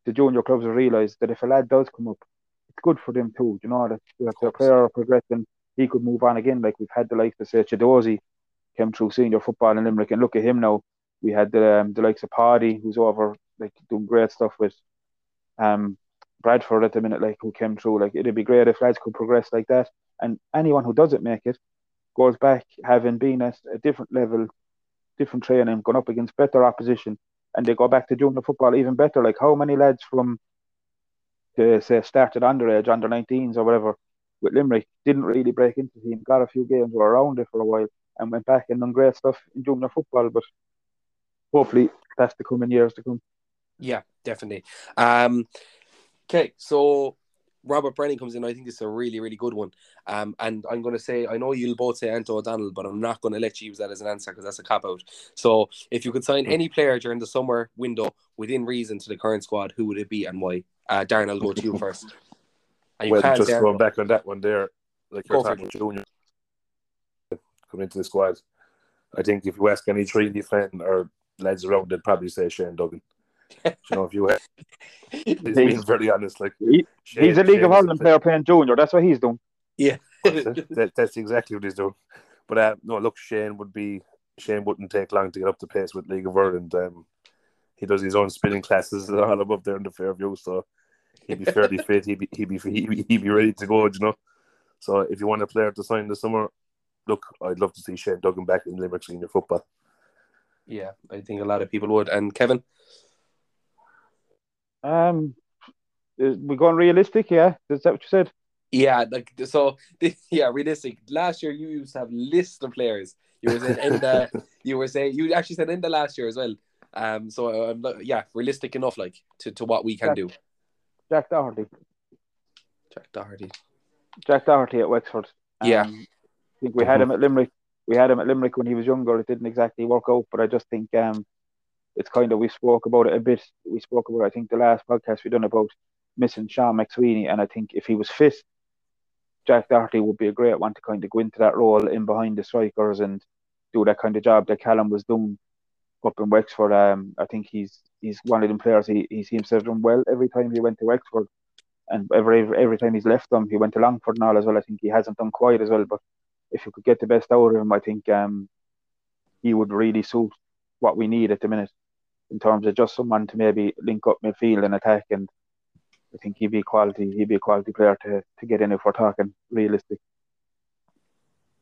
the junior clubs realise that if a lad does come up, it's good for them too. You know that if their player progressing, he could move on again. Like we've had the likes of say Chiedozie came through senior football in Limerick, and look at him now. We had the um, the likes of Paddy, who's over like doing great stuff with um Bradford at the minute, like who came through. Like it'd be great if lads could progress like that. And anyone who doesn't make it goes back having been at a different level, different training, gone up against better opposition, and they go back to junior football even better. Like how many lads from the say started underage, under 19s or whatever with Limerick didn't really break into the team, got a few games, were around it for a while, and went back and done great stuff in junior football. But hopefully that's the coming years to come. Yeah, definitely. Um, okay, so Robert Brennan comes in. I think this is a really, really good one. Um, and I'm going to say, I know you'll both say Anto O'Donnell, but I'm not going to let you use that as an answer because that's a cop out. So if you could sign any player during the summer window within reason to the current squad, who would it be and why? Uh, Darren, I'll go to you first. And you Well, just Darren. going back on that one there, like you're talking junior coming into the squad. I think if you ask any Treaty fan or lads around, they'd probably say Shane Duggan. You know, if you he's being very honest, like He, Shane, he's a League Shane of is Ireland player playing junior. That's what he's doing. that, that's exactly what he's doing. But uh, no, look, Shane would be Shane wouldn't take long to get up to pace with League of Ireland. Um, he does his own spinning classes and all above there in the Fairview, so he'd be fairly fit. He'd be he'd be he'd be, he'd be ready to go. You know. So if you want a player to sign this summer, look, I'd love to see Shane Duggan back in Limerick senior football. yeah, I think a lot of people would. And Kevin? Um, is we going realistic? Yeah, is that what you said? Yeah, like so. Yeah, realistic. Last year you used to have lists of players. You were saying in the you were saying you actually said in the last year as well. Um, so um, yeah, realistic enough, like to, to what we can do. Jack Doherty. Jack Doherty. Jack Doherty at Wexford. Um, Yeah. I think we had him at Limerick. We had him at Limerick when he was younger. It didn't exactly work out, but I just think um, it's kind of we spoke about it a bit. We spoke about I think the last podcast we done about missing Sean McSweeney, and I think if he was fit, Jack Doherty would be a great one to kind of go into that role in behind the strikers and do that kind of job that Callum was doing up in Wexford. Um, I think he's he's one of them players. He, he seems to have done well every time he went to Wexford, and every every time he's left them, he went to Longford and all as well. I think he hasn't done quite as well, but if you could get the best out of him, I think um, he would really suit what we need at the minute in terms of just someone to maybe link up midfield and attack. And I think he'd be quality. He'd be a quality player to, to get in if we're talking realistic.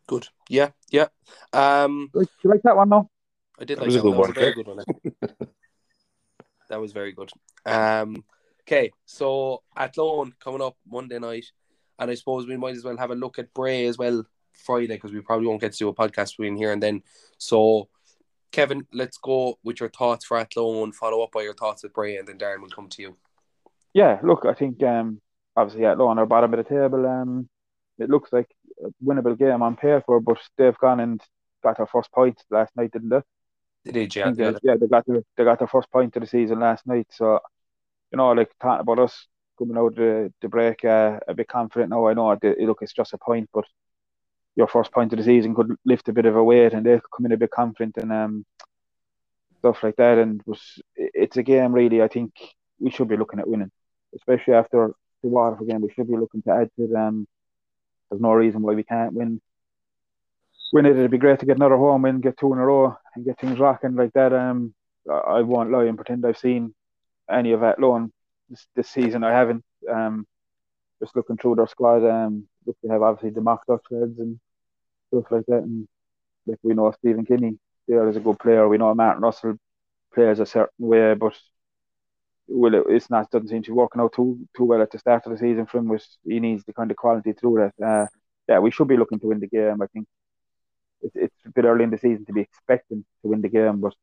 Good. Yeah. Yeah. Um, Do you like that one though? I did That like was a that. good That was a very good one. that was very good. Um, okay, so Athlone coming up Monday night, and I suppose we might as well have a look at Bray as well Friday because we probably won't get to do a podcast between here and then. So, Kevin, let's go with your thoughts for Athlone. Follow up by your thoughts with Bray, and then Darren will come to you. Yeah, look, I think um, obviously Athlone our bottom of the table, um, it looks like a winnable game on paper, but they've gone and got their first point last night, didn't they? They did, yeah. they yeah, they got their they got their first point of the season last night. So, you know, like talking about us coming out the the break uh, a bit confident now. I know look, it's just a point, but your first point of the season could lift a bit of a weight, and they could come in a bit confident and um stuff like that. And was it's a game really. I think we should be looking at winning, especially after the Waterford game. We should be looking to add to them. There's no reason why we can't win. Win it. It'd be great to get another home win, get two in a row, and get things rocking like that. Um, I won't lie and pretend I've seen any of Athlone this, this season. I haven't. Um, just looking through their squad, um, look, they have obviously the Mock lads and stuff like that, and like we know Stephen Kinney there is a good player. We know Martin Russell plays a certain way, but well, it, it's not doesn't seem to be working out too too well at the start of the season for him. Which he needs the kind of quality to do that. Uh, yeah, we should be looking to win the game. I think it's it's a bit early in the season to be expecting to win the game, but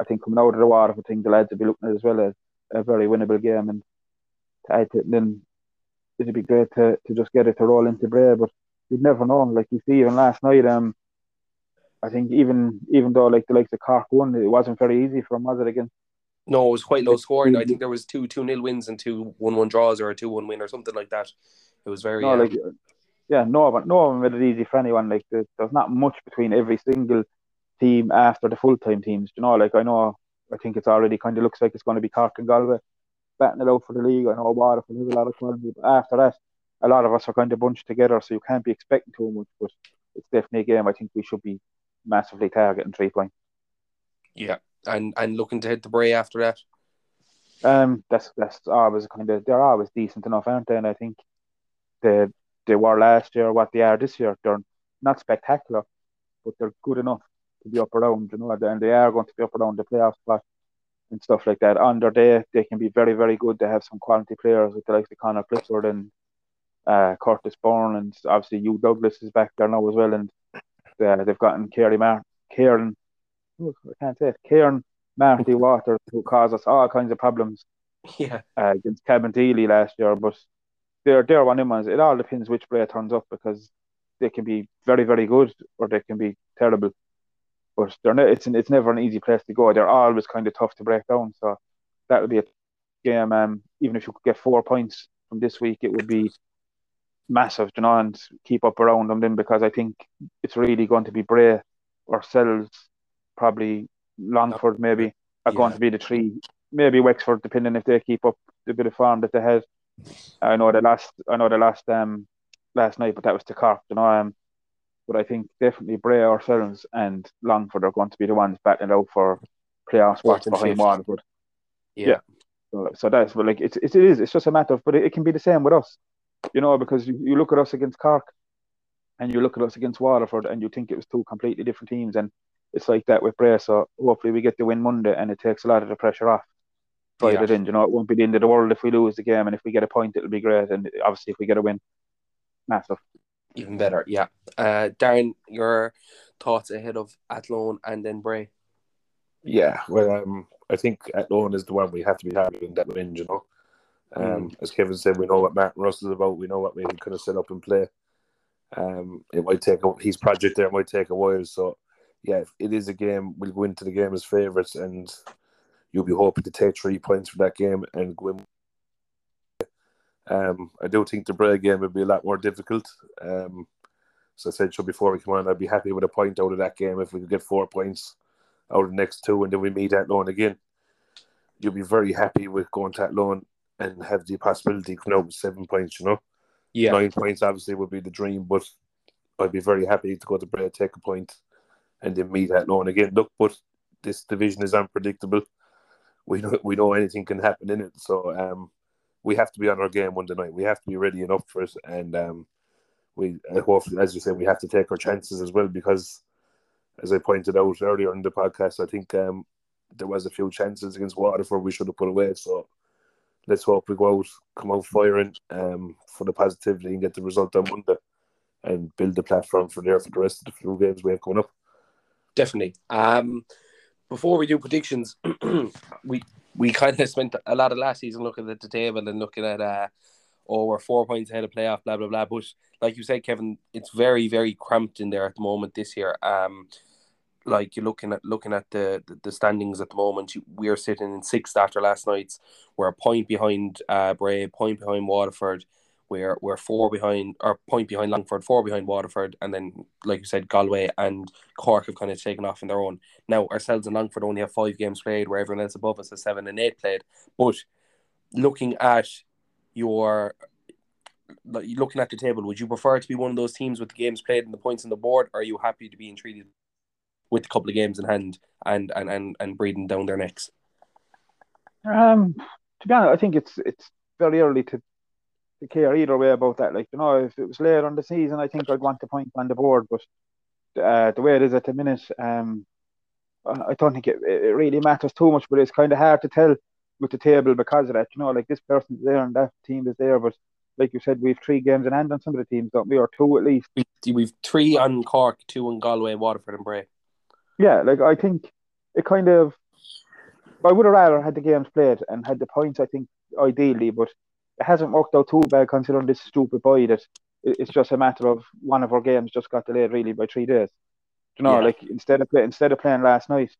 I think coming out of the water, I think the lads will be looking at as well as a very winnable game, and to add then it'd be great to, to just get it to roll into Bray, but you'd never know. Like you see, even last night, um, I think even even though like the likes of Cork won, it wasn't very easy for them, was it? Again, No, it was quite low scoring. I think there was two two nil wins and two one one draws or a two one win or something like that. It was very no, um, like yeah, no one, no one made it easy for anyone. Like there- there's not much between every single team after the full time teams. You know, like I know, I think it's already kind of looks like it's going to be Cork and Galway batting it out for the league. I know Waterford has a lot of quality, but after that, a lot of us are kind of bunched together, so you can't be expecting too much. But it's definitely a game I think we should be massively targeting three points. yeah, and and looking to hit the Bray after that. Um, that's that's always kind of they're always decent enough, aren't they? And I think they they were last year what they are this year. They're not spectacular, but they're good enough to be up around, you know, and they are going to be up around the playoff spot and stuff like that. On their day, they can be very, very good. They have some quality players with the likes of Connor Clifford and uh, Curtis Bourne, and obviously Hugh Douglas is back there now as well, and uh, they've gotten Kerry Mar- Kieran, I can't say it, Kieran Marty Waters, who caused us all kinds of problems Yeah, uh, against Cabinteely last year, but they're they're one of them ones. It all depends which player turns up because they can be very very good or they can be terrible. But they're not, it's an, it's never an easy place to go. They're always kind of tough to break down. So that would be a game. Um, even if you could get four points from this week, it would be massive, you know, and keep up around them then because I think it's really going to be Bray ourselves, probably Longford maybe are going to be the three, maybe Wexford depending if they keep up the bit of form that they have. I know the last, I know the last um last night, but that was to Cork, you know. Um, but I think definitely Bray ourselves and Longford are going to be the ones battling out for playoff spots behind fifth. Waterford. yeah, Yeah. So, so that's but like it's, it is it's just a matter of but it, it can be the same with us, you know, because you, you look at us against Cork, and you look at us against Waterford, and you think it was two completely different teams, and it's like that with Bray. So hopefully we get the win Monday, and it takes a lot of the pressure off. Friday Yeah. then, you know, it won't be the end of the world if we lose the game, and if we get a point, it'll be great, and obviously if we get a win, massive. Even better. Yeah, uh, Darren, your thoughts ahead of Athlone and then Bray. Yeah, well, um, I think Athlone is the one we have to be targeting that win, you know. Um, As Kevin said, we know what Martin Russell's about. We know what we can kind of set up and play. Um, it might take a, his project there might take a while. So, yeah, it is a game. We'll go into the game as favourites, and you'll be hoping to take three points from that game and go in Um, I do think the Bray game would be a lot more difficult. Um, so I said so before we come on, I'd be happy with a point out of that game if we could get four points out of the next two, and then we meet Athlone again. You'll be very happy with going to Athlone and have the possibility of out with seven points. You know, Yeah, nine points obviously would be the dream, but I'd be very happy to go to Bray, take a point, and then meet Athlone again. Look, but this division is unpredictable. We know we know anything can happen in it, so um, we have to be on our game Monday night. We have to be ready and up for it, and um, we I hope, as you say, we have to take our chances as well because, as I pointed out earlier in the podcast, I think um, there was a few chances against Waterford we should have put away. So let's hope we go out, come out firing um, for the positivity and get the result on Monday, and build the platform for there for the rest of the few games we have coming up. definitely. Um, before we do predictions, we we kind of spent a lot of last season looking at the table and looking at uh, oh, we're four points ahead of playoff, blah blah blah. But like you said, Kevin, it's very very cramped in there at the moment this year. Um, like you're looking at looking at the, the, the standings at the moment. We're sitting in sixth after last night's. We're a point behind uh, Bray, point behind Waterford. We're we're four behind, or point behind Longford, four behind Waterford, and then like you said, Galway and Cork have kind of taken off on their own. Now ourselves and Longford only have five games played, where everyone else above us has seven and eight played. But looking at your looking at the table, would you prefer to be one of those teams with the games played and the points on the board, or are you happy to be entreated with a couple of games in hand and and and, and breathing down their necks? Um, to be honest, I think it's it's very early to care either way about that. Like you know, if it was later on the season, I think I'd want the point on the board. But uh, the way it is at the minute, um, I don't think it, it really matters too much. But it's kind of hard to tell with the table because of that. You know, like this person's there and that team is there, but like you said, we've three games in hand on some of the teams, don't we? Or two at least. We, we've three on Cork, two on Galway, Waterford, and Bray. Yeah, like I think it kind of. I would have rather had the games played and had the points. I think ideally, but it hasn't worked out too bad considering this stupid boy that it's just a matter of one of our games just got delayed really by three days. You know, Yeah. like instead of play, instead of playing last night,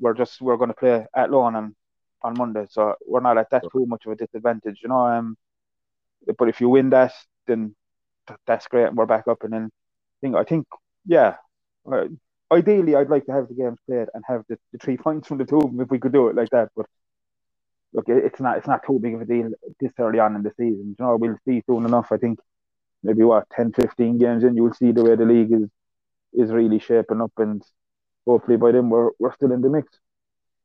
we're just we're going to play Athlone on on Monday, so we're not at that too much of a disadvantage. You know, um, but if you win that, then that's great, and we're back up. And then I think I think yeah, uh, ideally I'd like to have the games played and have the, the three points from the two of them if we could do it like that. But look, it's not it's not too big of a deal this early on in the season. You know, we'll see soon enough. I think maybe what 10, 15 games in, you'll see the way the league is is really shaping up, and hopefully by then we're we're still in the mix.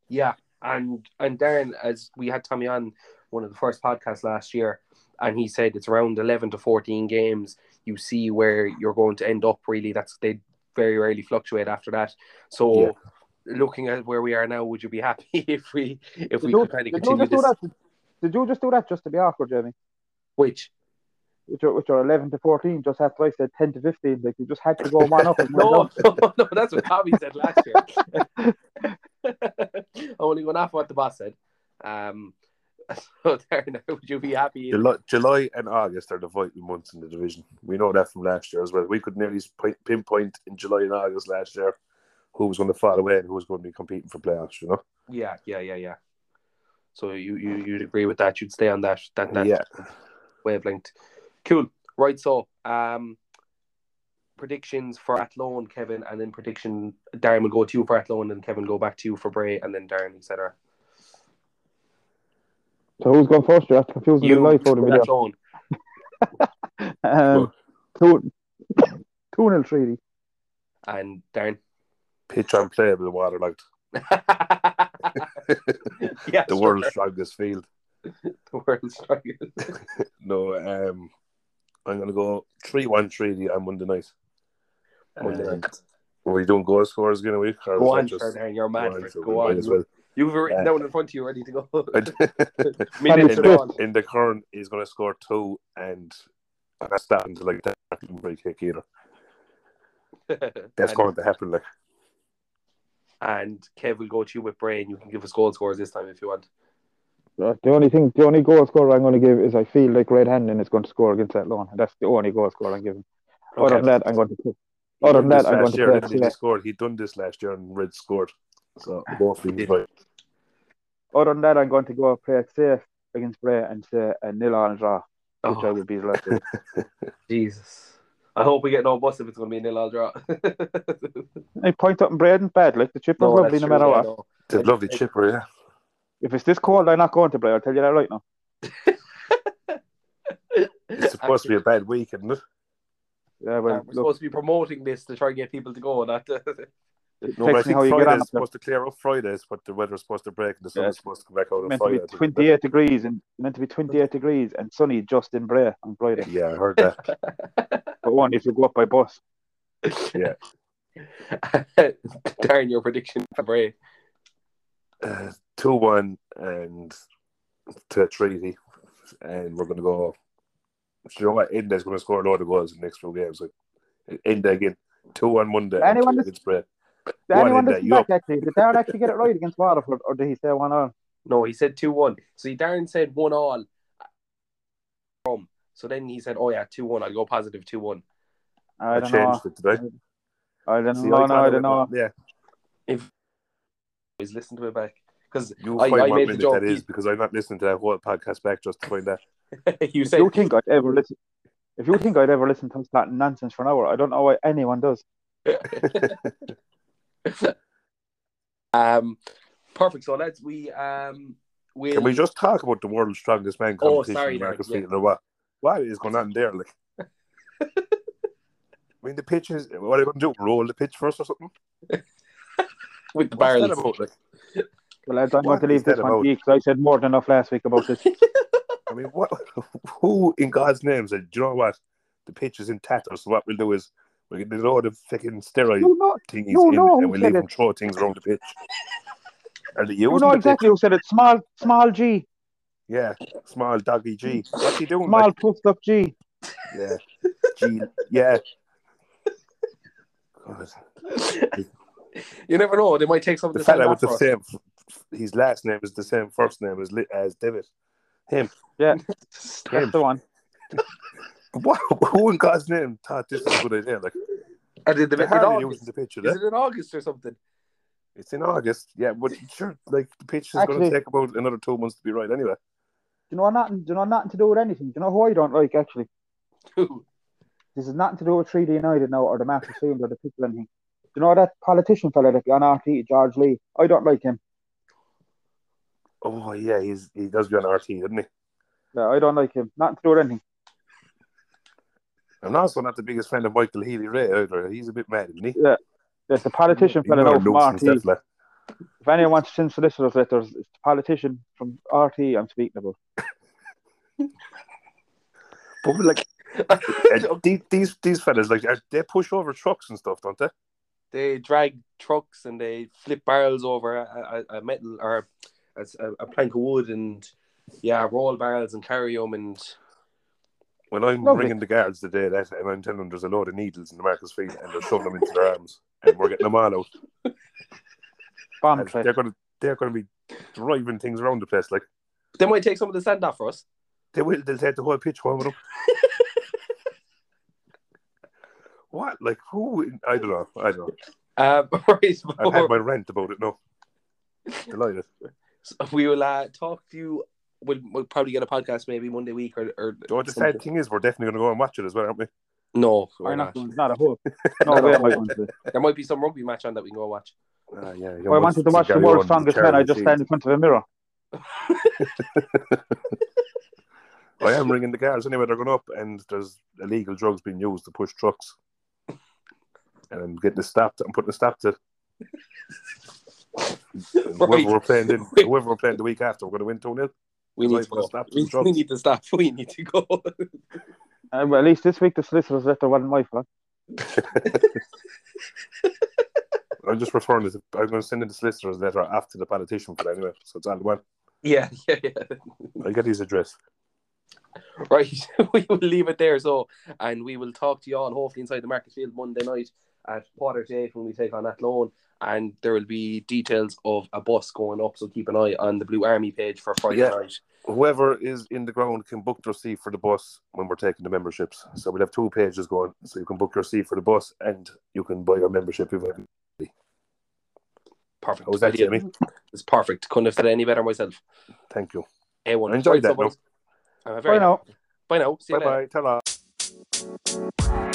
Yeah, and and Darren, as we had Tommy on one of the first podcasts last year, and he said it's around eleven to fourteen games. You see where you're going to end up. Really, that's they very rarely fluctuate after that. So, Yeah. Looking at where we are now, would you be happy if we if Did we you, could kind of did continue just do this? that? Did you just do that just to be awkward, Jamie? Which Which are, which are 11 to 14, just after I said 10 to 15. Like, you just had to go one up and no, no, no, that's what Tommy said last year. Only going off what the boss said. Um, so Darren, would you be happy? July, July and August are the vital months in the division. We know that from last year as well. We could nearly pinpoint in July and August last year who was going to fall away and who was going to be competing for playoffs. You know, Yeah, yeah, yeah, yeah. So you you you'd agree with that? You'd stay on that that that yeah. wavelength. Cool. Right. So um, predictions for Athlone, Kevin, and then prediction Darren will go to you for Athlone, and Kevin go back to you for Bray, and then Darren, etc. So who's going first? You're confusing You the life out of me Athlone. there. Um, two, two nil treaty. and Darren. Pitch on playable water like yeah, the world's strongest field. the world's strongest. No, um, I'm going to go 3 1 3 on Monday night. Monday Um, night. Are we doing goal scores again a week? Or Go on, that sure, Darren. You're mad go for so Go on. as well. You've it written Uh, down in front of you, ready to go. Split. gone. in the current, he's going to score two, and I'm not starting to like that free kick either. That's going to happen. Like, and Kev will go to you with Brain. you can give us goal scores this time if you want. The only thing, the only goal scorer I'm going to give is I feel like Red Handon is going to score against Athlone. That's the only goal scorer I'm giving. Other than that, I'm going to. He Other done than this that, I'm going last to year, play didn't he? He scored. He done this last year, and Red scored. So hopefully, he's right. Other than that, I'm going to go play it safe against Bray and say a nil on draw. which I Oh, would be delighted. Jesus. I hope we get no bus if it's going to be a nil all draw. I point up in bread and bad. Like the chipper's no, lovely that's no matter yeah, what. no. It's a lovely chipper, yeah. If it's this cold, I'm not going to Bray. I'll tell you that right now. It's supposed to be a bad week, isn't it? Yeah, well, we're look, supposed to be promoting this to try and get people to go. Not it No, but I think how you get Friday is supposed to clear up Fridays, but the weather's supposed to break and the sun's Yeah. supposed to come back out on meant to be I think. 28 degrees and meant to be 28 degrees and sunny just in Bray on Friday. Yeah, I heard that. But one if you go up by bus. Yeah. Darren, your prediction for Bray. Uh, 2 1 and to Treaty. And we're going to go. Do you know what? Enda's going to score a load of goals in the next few games. Like, Enda again. 2 1 Monday. Anyone and two that's- Bray. Did anyone in there, listen you back actually? Did Darren actually get it right against Waterford or did he say one on? No, he said 2 1. So Darren said 1 all. From. So then he said, oh, yeah, 2 1. I'll go positive 2 1. I I don't know. changed it today. I don't See, know. No, I don't know. was- Yeah, If he's listened to it back. Because you I- find I what made the minute joke. that is because I'm not listening to that whole podcast back just to find that. you If said you think I'd ever listen, if you think I'd ever listen to that nonsense for an hour, I don't know why anyone does. um, perfect. So let's, we, um, will. Can we just talk about the world's strongest man Oh, competition? sorry, Markets Darren, yeah. Field, or what? What is going on there? Like, I mean, the pitch is. What are you going to do? Roll the pitch first or something? with the What's that barrels. about? Like, Well, lads, I'm What going to leave this one about? because I said more than enough last week about this. I mean, what? Who in God's name said? Do you know what? The pitch is in tatters. So what we'll do is we'll get a load of fucking steroid you know, thingies you in, know and we'll said leave it. them throw things around the pitch. Are they you know exactly pitch? who said it. Small, small G, Yeah, small doggy G. What's he doing? small Like, puffed up G. yeah, G. Yeah. God. you never know. They might take some of The the, fella with the us. same, his last name is the same first name as Li- as David. Him. That's the one. What? Who in God's name thought this was a good idea? Like, And did the, they're in August. the pitch, are Is eh? it in August or something? It's in August. Yeah, but sure, like the pitch is going to take about another two months to be right anyway. Do you know nothing? Do you know nothing to do with anything? Do you know who I don't like actually? Who? This is nothing to do with Treaty United now or the Markets Field or the people anything. Do you know that politician fella that on RT, George Lee? I don't like him. Oh yeah, he's he does be on RT, doesn't he? Yeah, I don't like him. Nothing to do with anything. I'm also not the biggest fan of Michael Healy-Rae either. He's a bit mad, isn't he? Yeah. There's the politician He's fella another now from RT. that. If anyone wants to send solicitors letters, it's the politician from RT I'm speaking about. But like uh, these these these fellas, like they push over trucks and stuff, don't they? they drag trucks and they flip barrels over a, a, a metal or a, a plank of wood and yeah, roll barrels and carry them and When I'm Lovely. ringing the guards today, that and I'm telling them there's a load of needles in the Markets Field and they're shoving them into their arms and we're getting them all out. Bomb And they're gonna they're gonna be driving things around the place. Like they might take some of the sand off for us. they will they'll take the whole pitch home with them. what? Like who I don't know. I don't know. Um, right, I've had my rant about it No, Delighted. so we will uh, talk to you. We'll, we'll probably get a podcast maybe Monday week or, or You know what the something. sad thing is, we're definitely gonna go and watch it as well, aren't we? no, we're Why not. not? going- Not a hope. No way am I. There might be some rugby match on that we can go watch. Ah, yeah, If I wanted to watch the world's strongest man, I just stand in front of a mirror. I am ringing the cars anyway. They're going up, and there's illegal drugs being used to push trucks, and I'm getting it stopped. I'm putting a stop to. And Right. Whoever we're playing, in, whoever we're playing the week after, we're going to win two 0 We need to go. stop We, we need to stop. We need to go. Uh, well, at least this week the solicitors letter wasn't my fault. I'm just referring to. I'm going to send in the solicitor's letter after the politician for that anyway, so it's all the one. yeah, yeah, yeah. I get his address. Right, we will leave it there. So, and we will talk to you all hopefully inside the Markets Field Monday night at quarter to eight when we take on Athlone. And there will be details of a bus going up. So keep an eye on the Blue Army page for Friday Yeah. night. Whoever is in the ground can book their seat for the bus when we're taking the memberships. So we'll have two pages going, so you can book your seat for the bus and you can buy your membership. If Perfect. How was that, Ideal. Jamie? It's perfect. Couldn't have said any better myself. Thank you. A1. I enjoyed Right, that, so, boys, Bye now. Bye now. See you Bye later. bye. Ta